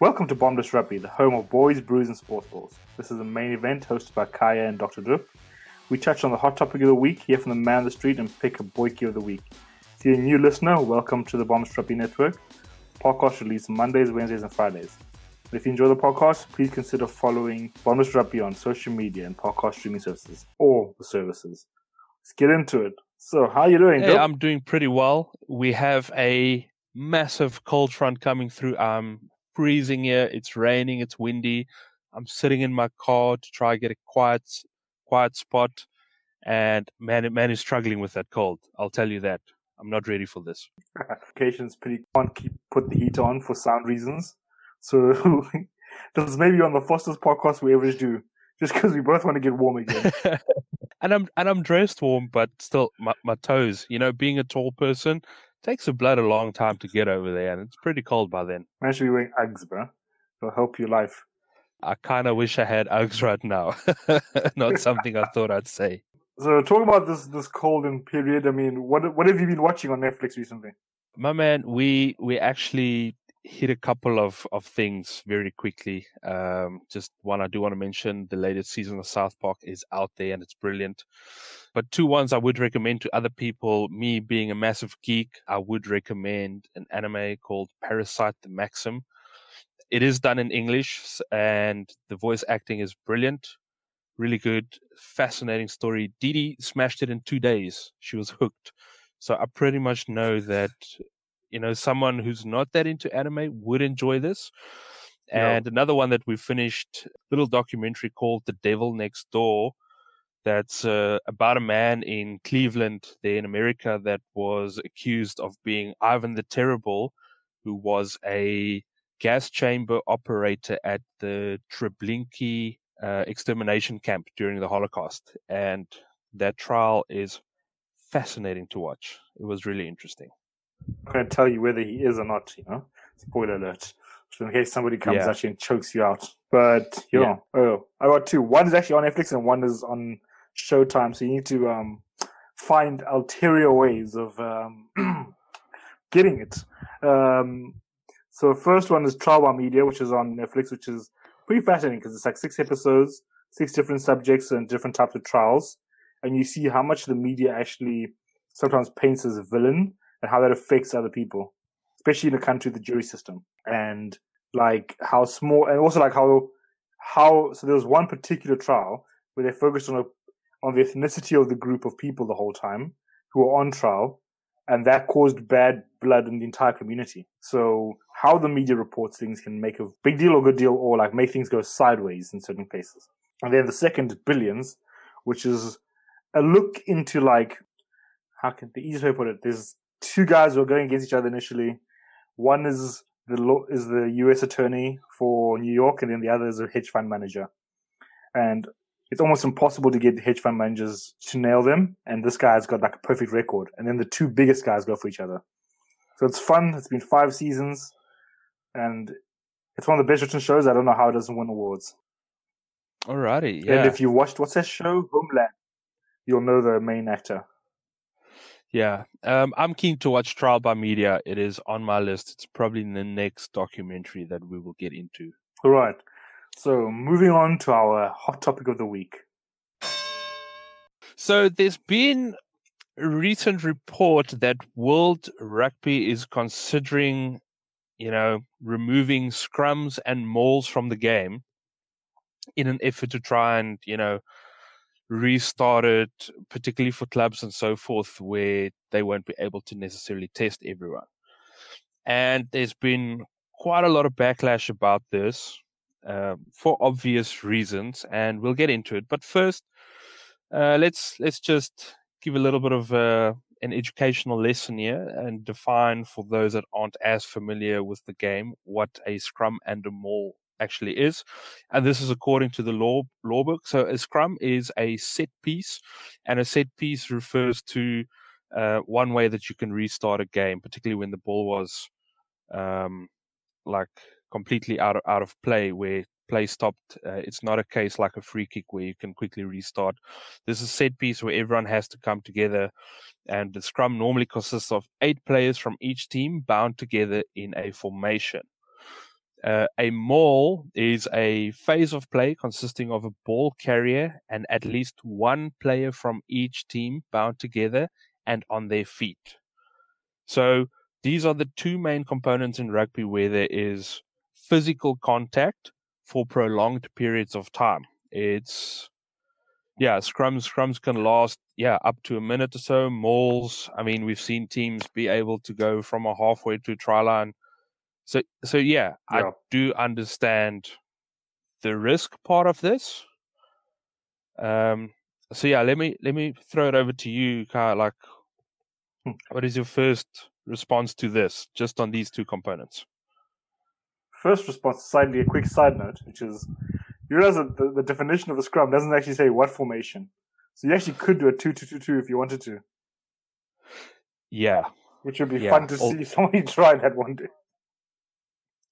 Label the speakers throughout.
Speaker 1: Welcome to Bottomless Rugby, the home of boys, brews, and sports balls. This is a main event hosted by Kaya and Dr. Drip. We touch on the hot topic of the week, hear from the man on the street, and pick a boykie of the week. If you're a new listener, welcome to the Bottomless Rugby Network. Podcast released Mondays, Wednesdays, and Fridays. If you enjoy the podcast, please consider following Bottomless Rugby on social media and podcast streaming services, or the services. Let's get into it. So, how are you doing?
Speaker 2: Hey, I'm doing pretty well. We have a massive cold front coming through. I'm freezing here. It's raining. It's windy. I'm sitting in my car to try get a quiet, quiet spot, and man, man is struggling with that cold. I'll tell you that. I'm not ready for this.
Speaker 1: Applications pretty can't keep put the heat on for sound reasons. So this is maybe on the Foster's podcast we ever do, just because we both want to get warm again.
Speaker 2: and I'm and I'm dressed warm, but still my, my toes. You know, being a tall person takes the blood a long time to get over there, and it's pretty cold by then.
Speaker 1: Man should be wearing Uggs, bro. It'll help your life.
Speaker 2: I kind of wish I had Uggs right now. not something I thought I'd say.
Speaker 1: So talk about this this cold and period. I mean, what what have you been watching on Netflix recently?
Speaker 2: My man, we we actually hit a couple of, of things very quickly. Um, just one I do want to mention: the latest season of South Park is out there and it's brilliant. But two ones I would recommend to other people. Me being a massive geek, I would recommend an anime called Parasyte: The Maxim. It is done in English, and the voice acting is brilliant. Really good, fascinating story. Didi smashed it in two days. She was hooked. So I pretty much know that you know someone who's not that into anime would enjoy this. And another one that we finished, little documentary called "The Devil Next Door," that's uh, about a man in Cleveland, there in America, that was accused of being Ivan the Terrible, who was a gas chamber operator at the Treblinka uh, extermination camp during the Holocaust. And that trial is fascinating to watch. It was really interesting.
Speaker 1: I'm going to tell you whether he is or not. You know, spoiler alert. So in case somebody comes
Speaker 2: Yeah.
Speaker 1: actually and chokes you out. But you
Speaker 2: Yeah.
Speaker 1: know, oh, I got two. One is actually on Netflix and one is on Showtime. So you need to um, find ulterior ways of um, getting it. Um, so first one is Trial by Media, which is on Netflix, which is pretty fascinating because it's like six episodes, six different subjects and different types of trials, and you see how much the media actually sometimes paints as a villain and how that affects other people, especially in a country the jury system, and like how small, and also like how how so there was one particular trial where they focused on a on the ethnicity of the group of people the whole time who were on trial, and that caused bad blood in the entire community. So how the media reports things can make a big deal or good deal, or like make things go sideways in certain cases. And then the second billions, which is a look into like how can the easiest way to put it? There's two guys who are going against each other initially. One is the law is the U.S. attorney for New York, and then the other is a hedge fund manager. And it's almost impossible to get the hedge fund managers to nail them. And this guy's got like a perfect record. And then the two biggest guys go for each other. So it's fun. It's been five seasons, and it's one of the best written shows. I don't know how it doesn't win awards.
Speaker 2: Alrighty, yeah.
Speaker 1: And if you watched what's that show, Homeland, you'll know the main actor.
Speaker 2: Yeah. Um, I'm keen to watch Trial by Media. It is on my list. It's probably the next documentary that we will get into.
Speaker 1: All right. So moving on to our hot topic of the week.
Speaker 2: So there's been a recent report that World Rugby is considering, you know, removing scrums and mauls from the game in an effort to try and, you know, restart it, particularly for clubs and so forth, where they won't be able to necessarily test everyone. And there's been quite a lot of backlash about this um, for obvious reasons, and we'll get into it. But first, uh, let's let's just give a little bit of uh, an educational lesson here and define for those that aren't as familiar with the game what a scrum and a maul actually is. And this is according to the law law book. So a scrum is a set piece, and a set piece refers to uh, one way that you can restart a game, particularly when the ball was um, like completely out of, out of play, where play stopped. Uh, it's not a case like a free kick where you can quickly restart. This is a set piece where everyone has to come together, and the scrum normally consists of eight players from each team bound together in a formation. Uh, a maul is a phase of play consisting of a ball carrier and at least one player from each team bound together and on their feet. So these are the two main components in rugby where there is physical contact for prolonged periods of time. It's yeah, scrums scrums can last yeah up to a minute or so. Mauls, I mean, we've seen teams be able to go from a halfway to try line. So so yeah, yeah, I do understand the risk part of this. Um. So yeah, let me let me throw it over to you, Kai. Like, hmm. what is your first response to this, just on these two components?
Speaker 1: First response, slightly a quick side note, which is you realize that the, the definition of a scrum doesn't actually say what formation. So you actually could do a two-two-two-two if you wanted to.
Speaker 2: Yeah.
Speaker 1: Which would be yeah. fun to see somebody try that one day.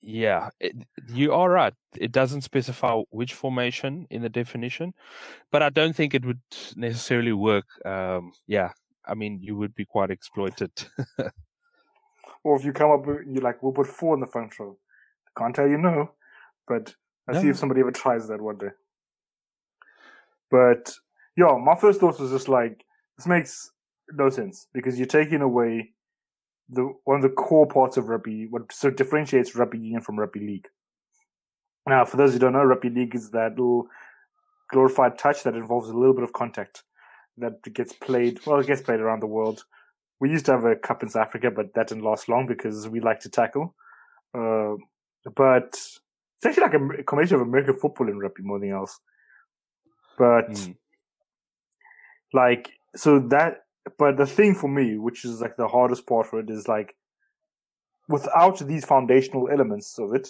Speaker 2: Yeah, it, you are right. It doesn't specify which formation in the definition, but I don't think it would necessarily work. Um, yeah, I mean, you would be quite exploited.
Speaker 1: or if you come up with, you like, we'll put four in the front row. Can't tell you no, but I'll no. see if somebody ever tries that one day. But yeah, my first thought was just like, this makes no sense because you're taking away the one of the core parts of rugby, what so differentiates rugby union from rugby league. Now, for those who don't know, rugby league is that little glorified touch that involves a little bit of contact that gets played. Well, it gets played around the world. We used to have a cup in South Africa, but that didn't last long because we like to tackle. Uh, but it's actually like a, combination of American football and rugby more than else. But mm. like, so that, but the thing for me, which is like the hardest part for it, is like, without these foundational elements of it,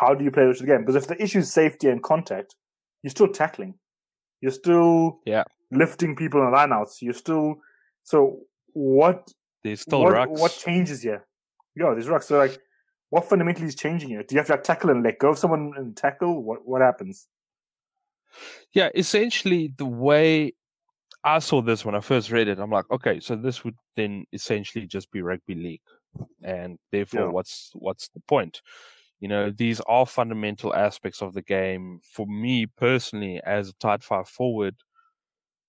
Speaker 1: how do you play the game? Because if the issue is safety and contact, you're still tackling. You're still
Speaker 2: yeah
Speaker 1: lifting people in lineouts. You're still so what?
Speaker 2: There's still
Speaker 1: what,
Speaker 2: rucks.
Speaker 1: What changes here? Yeah, there's rucks. So like, what fundamentally is changing here? Do you have to like, tackle and let go of someone and tackle? What what happens?
Speaker 2: Yeah, essentially the way I saw this when I first read it, I'm like, okay, so this would then essentially just be rugby league, and therefore, yeah. what's what's the point? You know, these are fundamental aspects of the game. For me personally, as a tight five forward,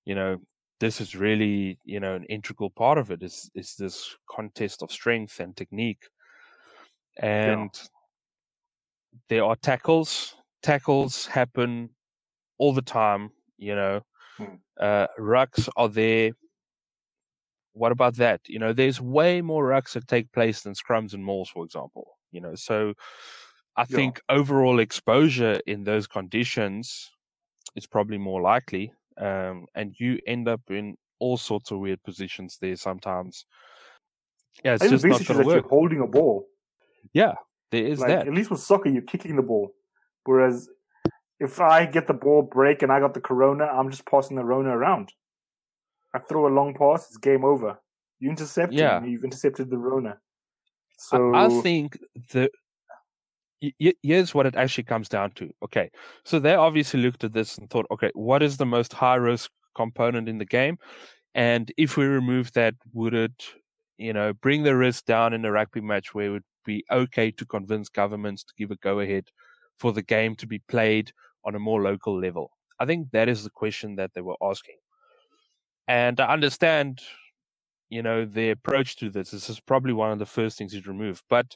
Speaker 2: you know, this is really, you know, an integral part of it is is this contest of strength and technique. And yeah. there are tackles. Tackles happen all the time, you know. Hmm. Uh, rucks are there. What about that? You know, there's way more rucks that take place than scrums and mauls, for example. You know, so I yeah. think overall exposure in those conditions is probably more likely um, and you end up in all sorts of weird positions there sometimes. Yeah, it's just not going to work.
Speaker 1: holding a ball.
Speaker 2: Yeah, there is
Speaker 1: like,
Speaker 2: that.
Speaker 1: At least with soccer, you're kicking the ball, whereas if I get the ball break and I got the corona, I'm just passing the rona around. I throw a long pass, it's game over. You intercept yeah. you've intercepted the rona. So
Speaker 2: I, I think the here's what it actually comes down to. Okay, so they obviously looked at this and thought, okay, what is the most high risk component in the game? And if we remove that, would it, you know, bring the risk down in a rugby match where it would be okay to convince governments to give a go ahead for the game to be played on a more local level? I think that is the question that they were asking. And I understand, you know, the approach to this. This is probably one of the first things you'd remove. But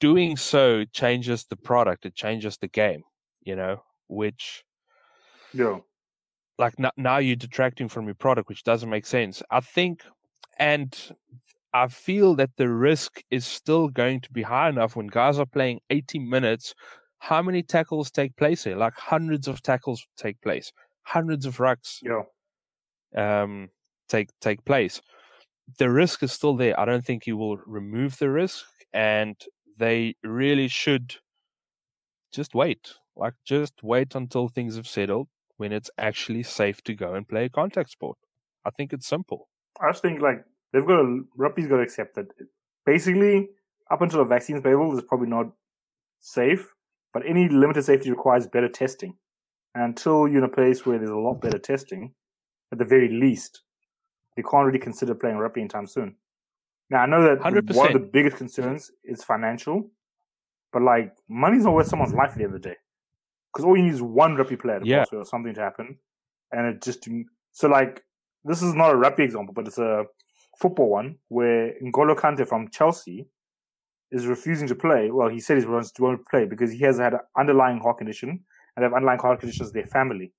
Speaker 2: doing so changes the product. It changes the game. You know, which
Speaker 1: yeah,
Speaker 2: like now you're detracting from your product, which doesn't make sense. I think, and I feel that the risk is still going to be high enough when guys are playing 80 minutes. How many tackles take place here? Like hundreds of tackles take place, hundreds of rucks.
Speaker 1: Yeah.
Speaker 2: Um, take take place. The risk is still there. I don't think you will remove the risk, and they really should just wait. Like, just wait until things have settled when it's actually safe to go and play a contact sport. I think it's simple.
Speaker 1: I just think like they've got to rugby's got to accept that basically up until the vaccine's available, it's probably not safe. But any limited safety requires better testing. And until you're in a place where there's a lot better testing, at the very least, you can't really consider playing rugby anytime soon. Now I know that 100%. one of the biggest concerns is financial, But like, money's not worth someone's life at the end of the day. Because all you need is one rugby player to
Speaker 2: Yeah.
Speaker 1: or something to happen, and it just so like this is not a rugby example, but it's a football one where N'Golo Kante from Chelsea is refusing to play. Well, he said he won't play because he has had an underlying heart condition and have underlying heart conditions their family.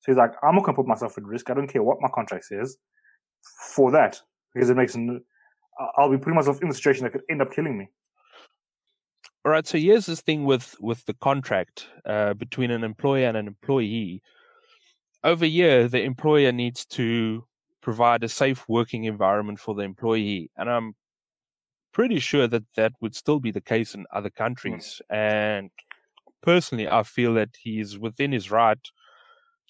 Speaker 1: So he's like, I'm not gonna put myself at risk. I don't care what my contract says for that because it makes. I'll be putting myself in a situation that could end up killing me.
Speaker 2: All right. So here's this thing with with the contract uh, between an employer and an employee. Over here, the employer needs to provide a safe working environment for the employee, and I'm pretty sure that that would still be the case in other countries. And personally, I feel that he is within his right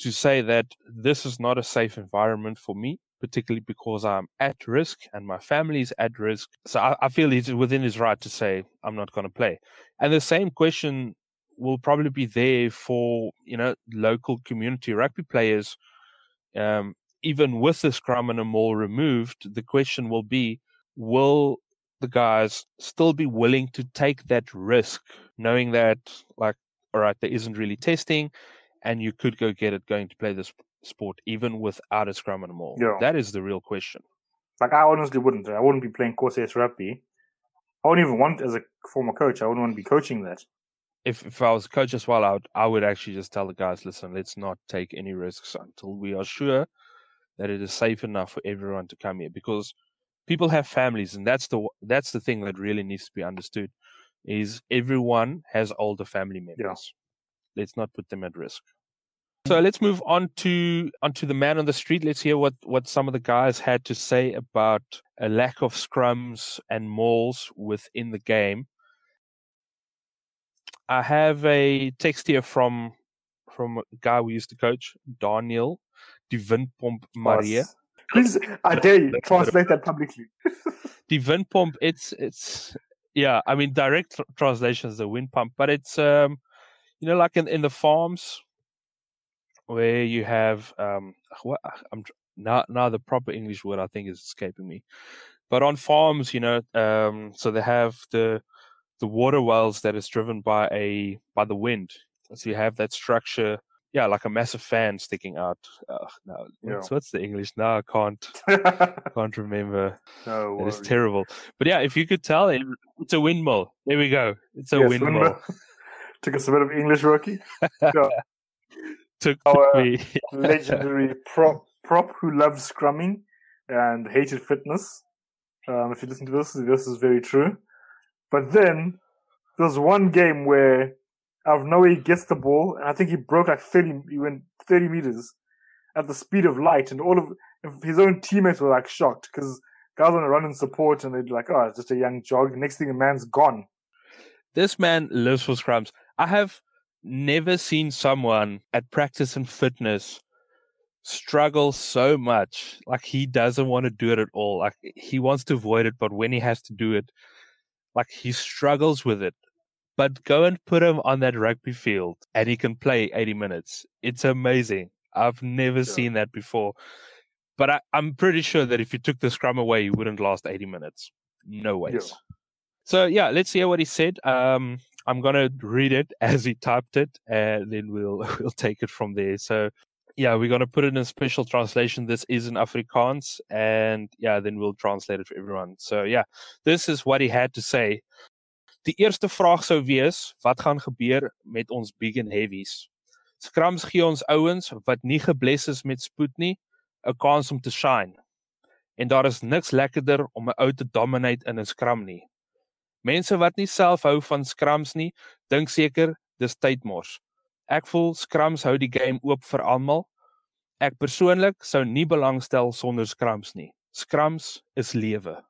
Speaker 2: to say that this is not a safe environment for me, particularly because I'm at risk and my family is at risk. So I, I feel he's within his right to say, I'm not going to play. And the same question will probably be there for, you know, local community rugby players. Um, even with the scrum and a maul removed, the question will be, will the guys still be willing to take that risk, knowing that, like, all right, there isn't really testing, and you could go get it going to play this sport even without a scrum and a maul.
Speaker 1: Yeah.
Speaker 2: That is the real question.
Speaker 1: Like I honestly wouldn't. I wouldn't be playing Corsairs rugby. I wouldn't even want as a former coach. I wouldn't want to be coaching that.
Speaker 2: If if I was a coach as well, I would I would actually just tell the guys, listen, let's not take any risks until we are sure that it is safe enough for everyone to come here because people have families and that's the that's the thing that really needs to be understood is everyone has older family members. Let's not put them at risk. So mm-hmm. let's move on to onto the man on the street. Let's hear what what some of the guys had to say about a lack of scrums and mauls within the game. I have a text here from from a guy we used to coach, Daniel Die Windpomp Maria.
Speaker 1: Us. Please, I dare you, translate that publicly.
Speaker 2: Die Windpomp, it's it's yeah, I mean direct tr- translation is the wind pump, but it's um you know like in, in the farms where you have um what I'm now now the proper English word I think is escaping me. But on farms, you know, um so they have the the water wells that is driven by a by the wind. So you have that structure, yeah, like a massive fan sticking out. Uh, no,
Speaker 1: Yeah.
Speaker 2: what's, what's the English? No, I can't can't remember.
Speaker 1: no,
Speaker 2: That is terrible. But yeah, if you could tell, it, it's a windmill. There we go. It's a
Speaker 1: Yes,
Speaker 2: windmill.
Speaker 1: windmill. Took us a bit of English rookie.
Speaker 2: Took,
Speaker 1: Our-
Speaker 2: took me.
Speaker 1: Legendary prop prop who loves scrumming and hated fitness. Um, if you listen to this, this is very true. But then there's one game where out of nowhere he gets the ball, and I think he broke like 30, he went 30 meters at the speed of light, and all of his own teammates were like shocked because guys want to run and support, and they're like, oh, it's just a young jog. Next thing, a man's gone.
Speaker 2: This man lives for scrums. I have never seen someone at practice and fitness struggle so much. Like he doesn't want to do it at all. Like he wants to avoid it, but when he has to do it, like he struggles with it. But go and put him on that rugby field and he can play 80 minutes. It's amazing. I've never
Speaker 1: Yeah.
Speaker 2: seen that before. But I, I'm pretty sure that if you took the scrum away, he wouldn't last 80 minutes. No ways. So yeah, let's hear what he said. Um, I'm gonna read it as he typed it, and then we'll we'll take it from there. So yeah, we're gonna put it in a special translation. This is in Afrikaans, and yeah, then we'll translate it for everyone. So yeah, this is what he had to say. Die eerste vraag sou wees, wat gaan gebeur met ons big and heavies? Scrums gee ons ouens wat nie gebless is met spoed nie, 'n kans om te shine. En daar is niks lekkerder om 'n ou te dominate in 'n scrum nie. Mense wat nie self hou van scrums nie, dink seker dis tydmors. Ek voel scrums hou die game oop vir almal. Ek persoonlik sou nie belangstel sonder scrums nie. Scrums is lewe.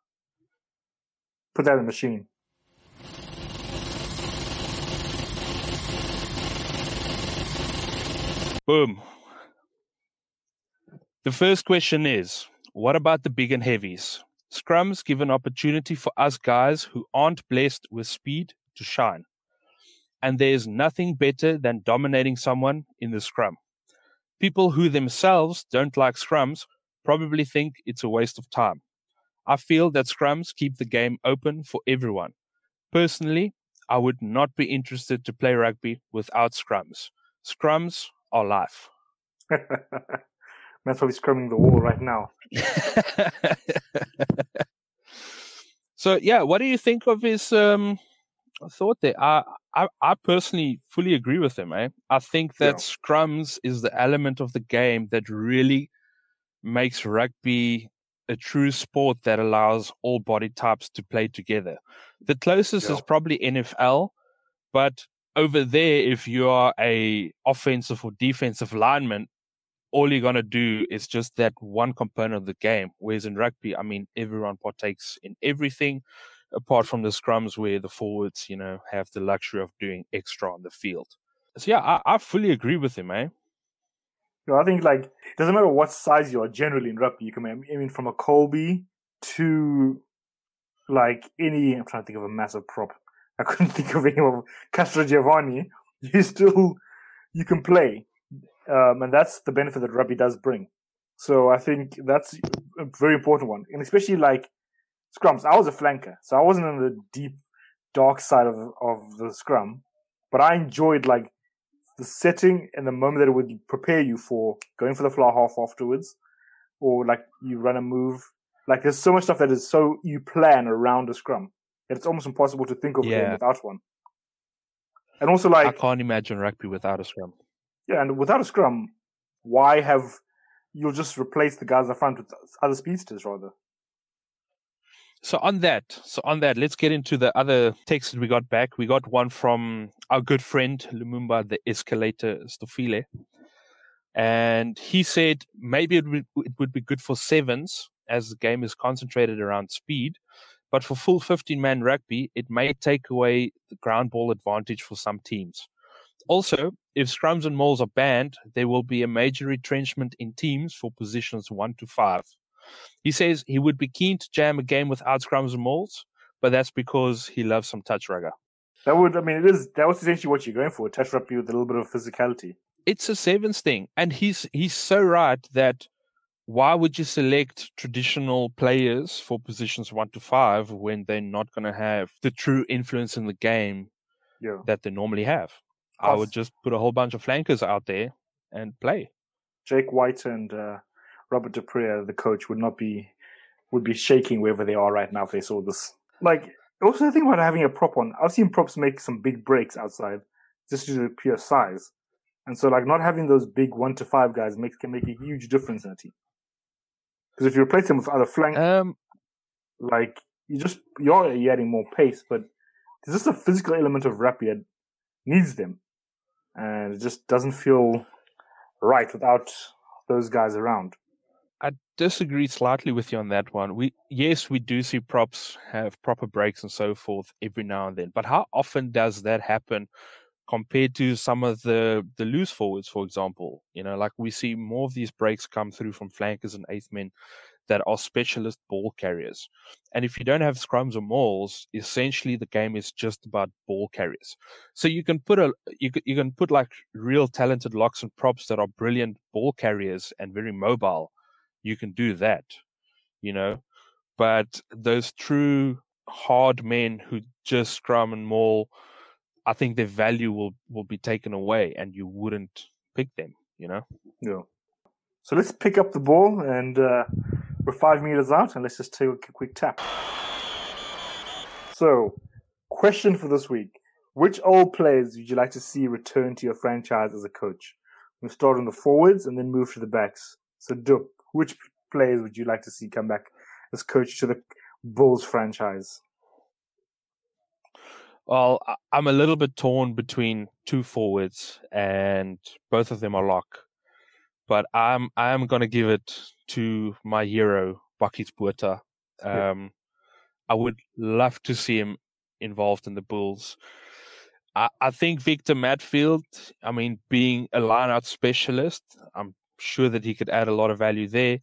Speaker 1: Put that in the machine.
Speaker 2: Boom. The first question is what about the big and heavies? Scrums give an opportunity for us guys who aren't blessed with speed to shine. And there's nothing better than dominating someone in the scrum. People who themselves don't like scrums probably think it's a waste of time. I feel that scrums keep the game open for everyone. Personally, I would not be interested to play rugby without scrums. Scrums are life.
Speaker 1: That's why we're scrumming the wall right now.
Speaker 2: so yeah, what do you think of his um, thought there? I, I, I personally fully agree with him. Eh? I think that yeah. scrums is the element of the game that really makes rugby a true sport that allows all body types to play together. The closest yeah. is probably NFL, but over there, if you are a offensive or defensive lineman, all you're gonna do is just that one component of the game. Whereas in rugby, I mean, everyone partakes in everything, apart from the scrums where the forwards, you know, have the luxury of doing extra on the field. So yeah, I, I fully agree with him, eh?
Speaker 1: You know, I think like it doesn't matter what size you are generally in rugby. You can I mean from a Kolbe to like any. I'm trying to think of a massive prop. I couldn't think of any of Castrogiovanni. You still you can play um, and that's the benefit that rugby does bring. So I think that's a very important one, and especially like scrums. I was a flanker, so I wasn't in the deep, dark side of of the scrum, but I enjoyed like the setting and the moment that it would prepare you for going for the fly half afterwards, or like you run a move. Like there's so much stuff that is so you plan around a scrum it's almost impossible to think of yeah. without one. And also, like I
Speaker 2: can't imagine rugby without a scrum.
Speaker 1: Yeah, and without a scrum, why have you'll just replace the guys up front with other speedsters rather?
Speaker 2: So on that, so on that, let's get into the other text that we got back. We got one from our good friend Lumumba, the escalator Stofile. And he said maybe it would, it would be good for sevens as the game is concentrated around speed. But for full 15 man rugby, it may take away the ground ball advantage for some teams. Also, if scrums and mauls are banned, there will be a major retrenchment in teams for positions 1 to 5. He says he would be keen to jam a game without scrums and mauls, but that's because he loves some touch rugger.
Speaker 1: That would, I mean, it is, that was essentially what you're going for, touch rugby with a little bit of physicality.
Speaker 2: It's a sevens thing. And he's, he's so right that why would you select traditional players for positions 1 to 5 when they're not going to have the true influence in the game yeah. that they normally have? I would just put a whole bunch of flankers out there and play.
Speaker 1: Jake White and uh, Robert du Preez, the coach, would not be would be shaking wherever they are right now if they saw this. Like also the thing about having a prop on, I've seen props make some big breaks outside just due to pure size, and so like not having those big one to five guys makes can make a huge difference in a team. Because if you replace them with other flank, um, like you just you're, you're adding more pace, but there's just a physical element of rugby needs them and it just doesn't feel right without those guys around.
Speaker 2: I disagree slightly with you on that one. We yes, we do see props have proper breaks and so forth every now and then, but how often does that happen compared to some of the the loose forwards, for example? You know, like we see more of these breaks come through from flankers and eighth men that are specialist ball carriers. And if you don't have scrums or mauls, essentially the game is just about ball carriers. So you can put a you can, you can put like real talented locks and props that are brilliant ball carriers and very mobile. You can do that, you know. But those true hard men who just scrum and maul, I think their value will will be taken away, and you wouldn't pick them. You know.
Speaker 1: Yeah. So let's pick up the ball and uh, we're five meters out, and let's just take a quick tap. So, question for this week: Which old players would you like to see return to your franchise as a coach? We'll start on the forwards and then move to the backs. So, Dup, which players would you like to see come back as coach to the Bulls franchise?
Speaker 2: Well, I'm a little bit torn between two forwards, and both of them are lock. But I'm I'm gonna give it to my hero, Bakkies Botha. Um, yeah. I would love to see him involved in the Bulls. I, I think Victor Matfield, I mean, being a lineout specialist, I'm sure that he could add a lot of value there.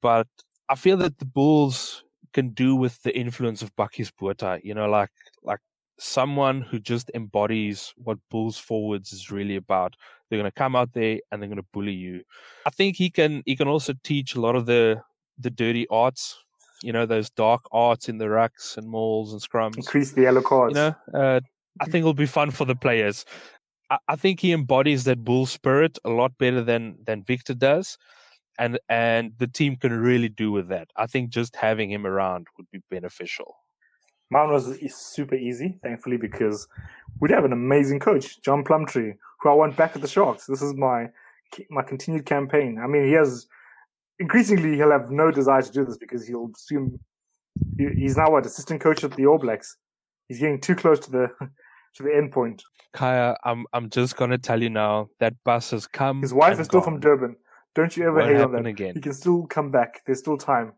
Speaker 2: But I feel that the Bulls can do with the influence of Bakkies Botha. You know, like like someone who just embodies what Bulls forwards is really about. They're going to come out there and they're going to bully you. I think he can he can also teach a lot of the the dirty arts, you know, those dark arts in the rucks and mauls and scrums.
Speaker 1: Increase the yellow cards.
Speaker 2: You know, uh, I think it'll be fun for the players. I, I think he embodies that bull spirit a lot better than than Victor does, and and the team can really do with that. I think just having him around would be beneficial.
Speaker 1: Mine was super easy, thankfully, because we'd have an amazing coach, John Plumtree, who I want back at the Sharks. This is my my continued campaign. I mean, he has increasingly he'll have no desire to do this because he'll assume he's now what assistant coach at the All Blacks. He's getting too close to the to the end point.
Speaker 2: Kaya, I'm I'm just gonna tell you now that bus has come.
Speaker 1: His wife is still
Speaker 2: gone.
Speaker 1: from Durban. Don't you ever
Speaker 2: Won't
Speaker 1: hate on that.
Speaker 2: again.
Speaker 1: He can still come back. There's still time.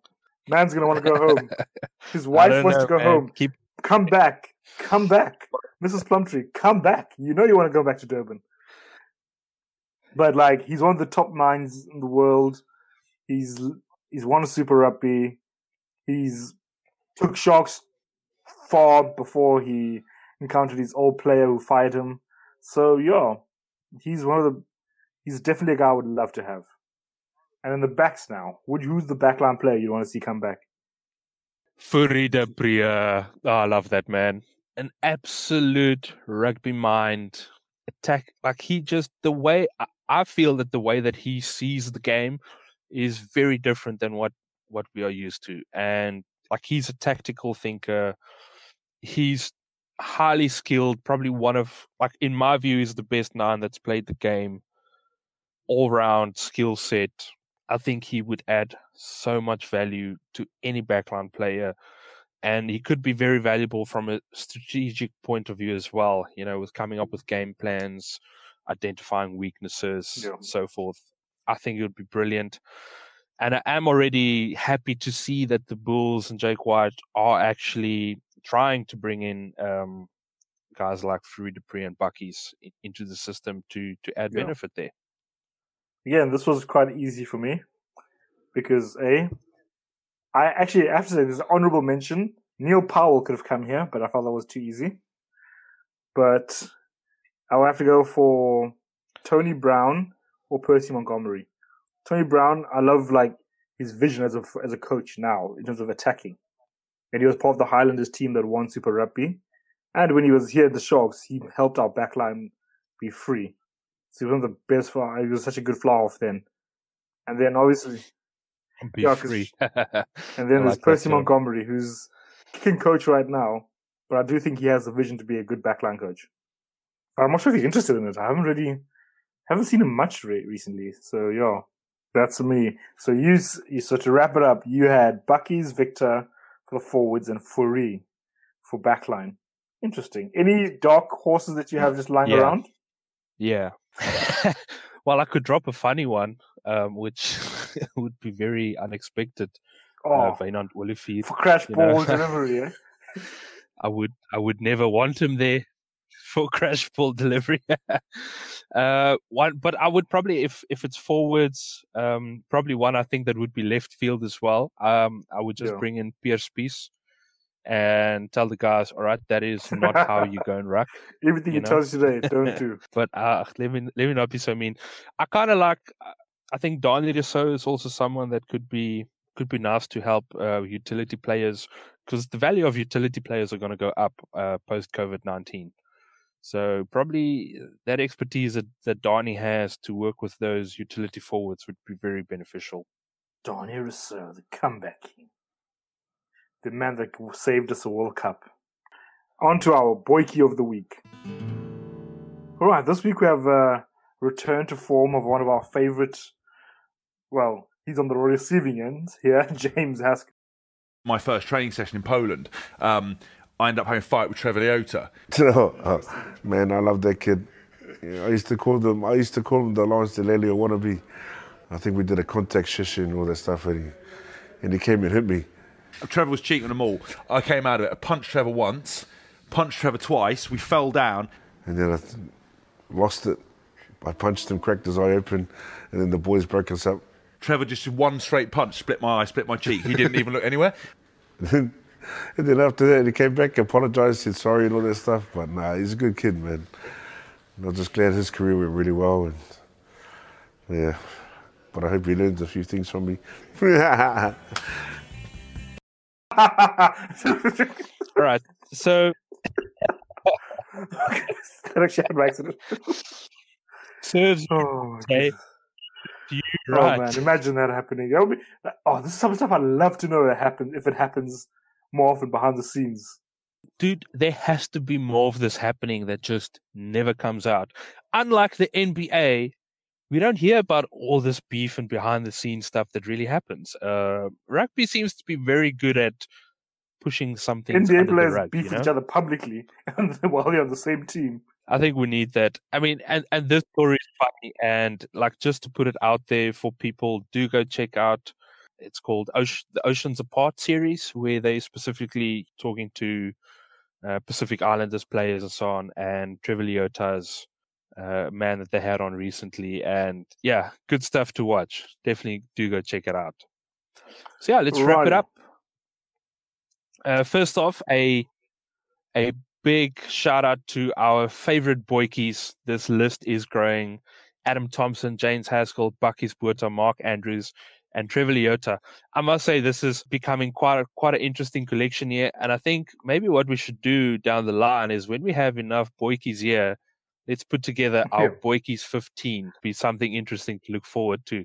Speaker 1: Man's gonna want to go home. His wife wants
Speaker 2: know,
Speaker 1: to go
Speaker 2: man.
Speaker 1: home.
Speaker 2: Keep
Speaker 1: Come back. Come back. Mrs. Plumtree, come back. You know you want to go back to Durban. But like he's one of the top minds in the world. He's he's won a Super Rugby. He's took Sharks far before he encountered his old player who fired him. So yeah, he's one of the he's definitely a guy I would love to have. And in the backs now, would who's the backline player you want to see come back?
Speaker 2: Fourie du Preez. Oh, I love that man. An absolute rugby mind attack. Like he just the way I, I feel that the way that he sees the game is very different than what what we are used to. And like he's a tactical thinker. He's highly skilled. Probably one of like in my view, is the best nine that's played the game. All round skill set. I think he would add so much value to any backline player. And he could be very valuable from a strategic point of view as well, you know, with coming up with game plans, identifying weaknesses,
Speaker 1: Yeah.
Speaker 2: so forth. I think it would be brilliant. And I am already happy to see that the Bulls and Jake White are actually trying to bring in um, guys like Fourie du Preez and Bakkies into the system to to add
Speaker 1: Yeah.
Speaker 2: benefit there.
Speaker 1: And this was quite easy for me because a, I actually have to say there's an honourable mention. Neil Powell could have come here, but I felt that was too easy. But I will have to go for Tony Brown or Percy Montgomery. Tony Brown, I love like his vision as a as a coach now in terms of attacking, and he was part of the Highlanders team that won Super Rugby. And when he was here at the Sharks, he helped our backline be free. So he was one of the best. For, he was such a good fly half then. And then obviously,
Speaker 2: Be
Speaker 1: Yeah,
Speaker 2: free.
Speaker 1: and then there's Percy. Montgomery, who's kicking coach right now, but I do think he has the vision to be a good backline coach. I'm not sure if he's interested in it. I haven't really, haven't seen him much re- recently. So yeah, that's me. So you, so to wrap it up, you had Bakkies Victor for the forwards and Fourie for backline. Interesting. Any dark horses that you have just lying
Speaker 2: Yeah.
Speaker 1: around?
Speaker 2: Yeah. well, I could drop a funny one, um, which would be very unexpected.
Speaker 1: Oh,
Speaker 2: Uh, Olivier.
Speaker 1: for crash ball delivery. Eh?
Speaker 2: I would I would never want him there for crash ball delivery. uh, one, but I would probably if if it's forwards, um, probably one I think that would be left field as well. Um, I would just
Speaker 1: Yeah.
Speaker 2: bring in Pierre Spies and tell the guys, all right, that is not how you go and ruck.
Speaker 1: Everything
Speaker 2: You know?
Speaker 1: tells you today, don't do.
Speaker 2: but uh, let me let me not be so mean. I kind of like. I think Daniel Rossouw is also someone that could be could be nice to help uh, utility players because the value of utility players are going to go up uh, post COVID nineteen. So probably that expertise that, that Danie has to work with those utility forwards would be very beneficial.
Speaker 1: Danie Rossouw, the comeback king. The man that saved us a World Cup. On to our Boykie of the week. Alright, this week we have a return to form of one of our favorite, well, he's on the receiving end here, James Haskell.
Speaker 3: my first training session in Poland, um, I ended up having a fight with Trevor Leota.
Speaker 4: You know, uh, man, I love that kid. You know, I used to call them. I used to call him the Lawrence Dallaglio wannabe. I think we did a contact session and all that stuff, and he, and he came and hit me.
Speaker 3: Trevor was cheating on them all. I came out of it. I punched Trevor once, punched Trevor twice. We fell down.
Speaker 4: And then I th- lost it. I punched him, cracked his eye open, and then the boys broke us up.
Speaker 3: Trevor just did one straight punch, split my eye, split my cheek. He didn't even look anywhere.
Speaker 4: and then after that, he came back, apologized, said sorry, and all that stuff. But nah, he's a good kid, man. And I'm just glad his career went really well. And yeah, but I hope he learns a few things from me.
Speaker 2: All right, so
Speaker 1: that actually happened by accident.
Speaker 2: Serves
Speaker 1: Oh,
Speaker 2: Okay. You
Speaker 1: oh
Speaker 2: right.
Speaker 1: man, imagine that happening. That would be, oh, this is some stuff I'd love to know that happens if it happens more often behind the scenes.
Speaker 2: Dude, there has to be more of this happening that just never comes out. Unlike the NBA, we don't hear about all this beef and behind the scenes stuff that really happens. Uh, rugby seems to be very good at pushing something
Speaker 1: NBA players
Speaker 2: rug.
Speaker 1: beef
Speaker 2: you know?
Speaker 1: each other publicly while they're on the same team.
Speaker 2: I think we need that. I mean, and and this story is funny, and like just to put it out there for people, do go check out. It's called Ocean, the Oceans Apart series, where they're specifically talking to uh, Pacific Islanders players and so on, and Trevor Leota's uh, man that they had on recently, and yeah, good stuff to watch. Definitely do go check it out. So yeah, let's wrap it up. Uh, first off, a a big shout out to our favorite boykies. This list is growing. Adam Thompson, James Haskell, Bakkies Botha, Mark Andrews, and Trevor Leota. I must say this is becoming quite a, quite an interesting collection here. And I think maybe what we should do down the line is when we have enough boykies here, let's put together our boykies 15. Be something interesting to look forward to.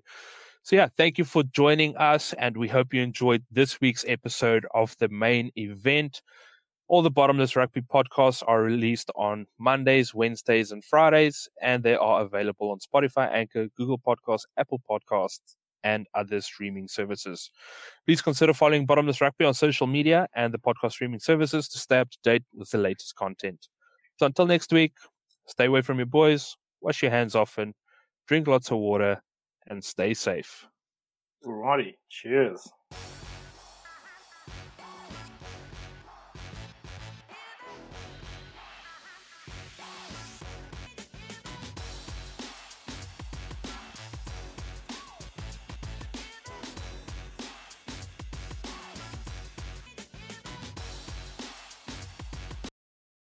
Speaker 2: So yeah, thank you for joining us, and we hope you enjoyed this week's episode of the main event. All the Bottomless Rugby podcasts are released on Mondays, Wednesdays, and Fridays, and they are available on Spotify, Anchor, Google Podcasts, Apple Podcasts, and other streaming services. Please consider following Bottomless Rugby on social media and the podcast streaming services to stay up to date with the latest content. So until next week, stay away from your boys, wash your hands often, drink lots of water, and stay safe.
Speaker 1: Alrighty, cheers.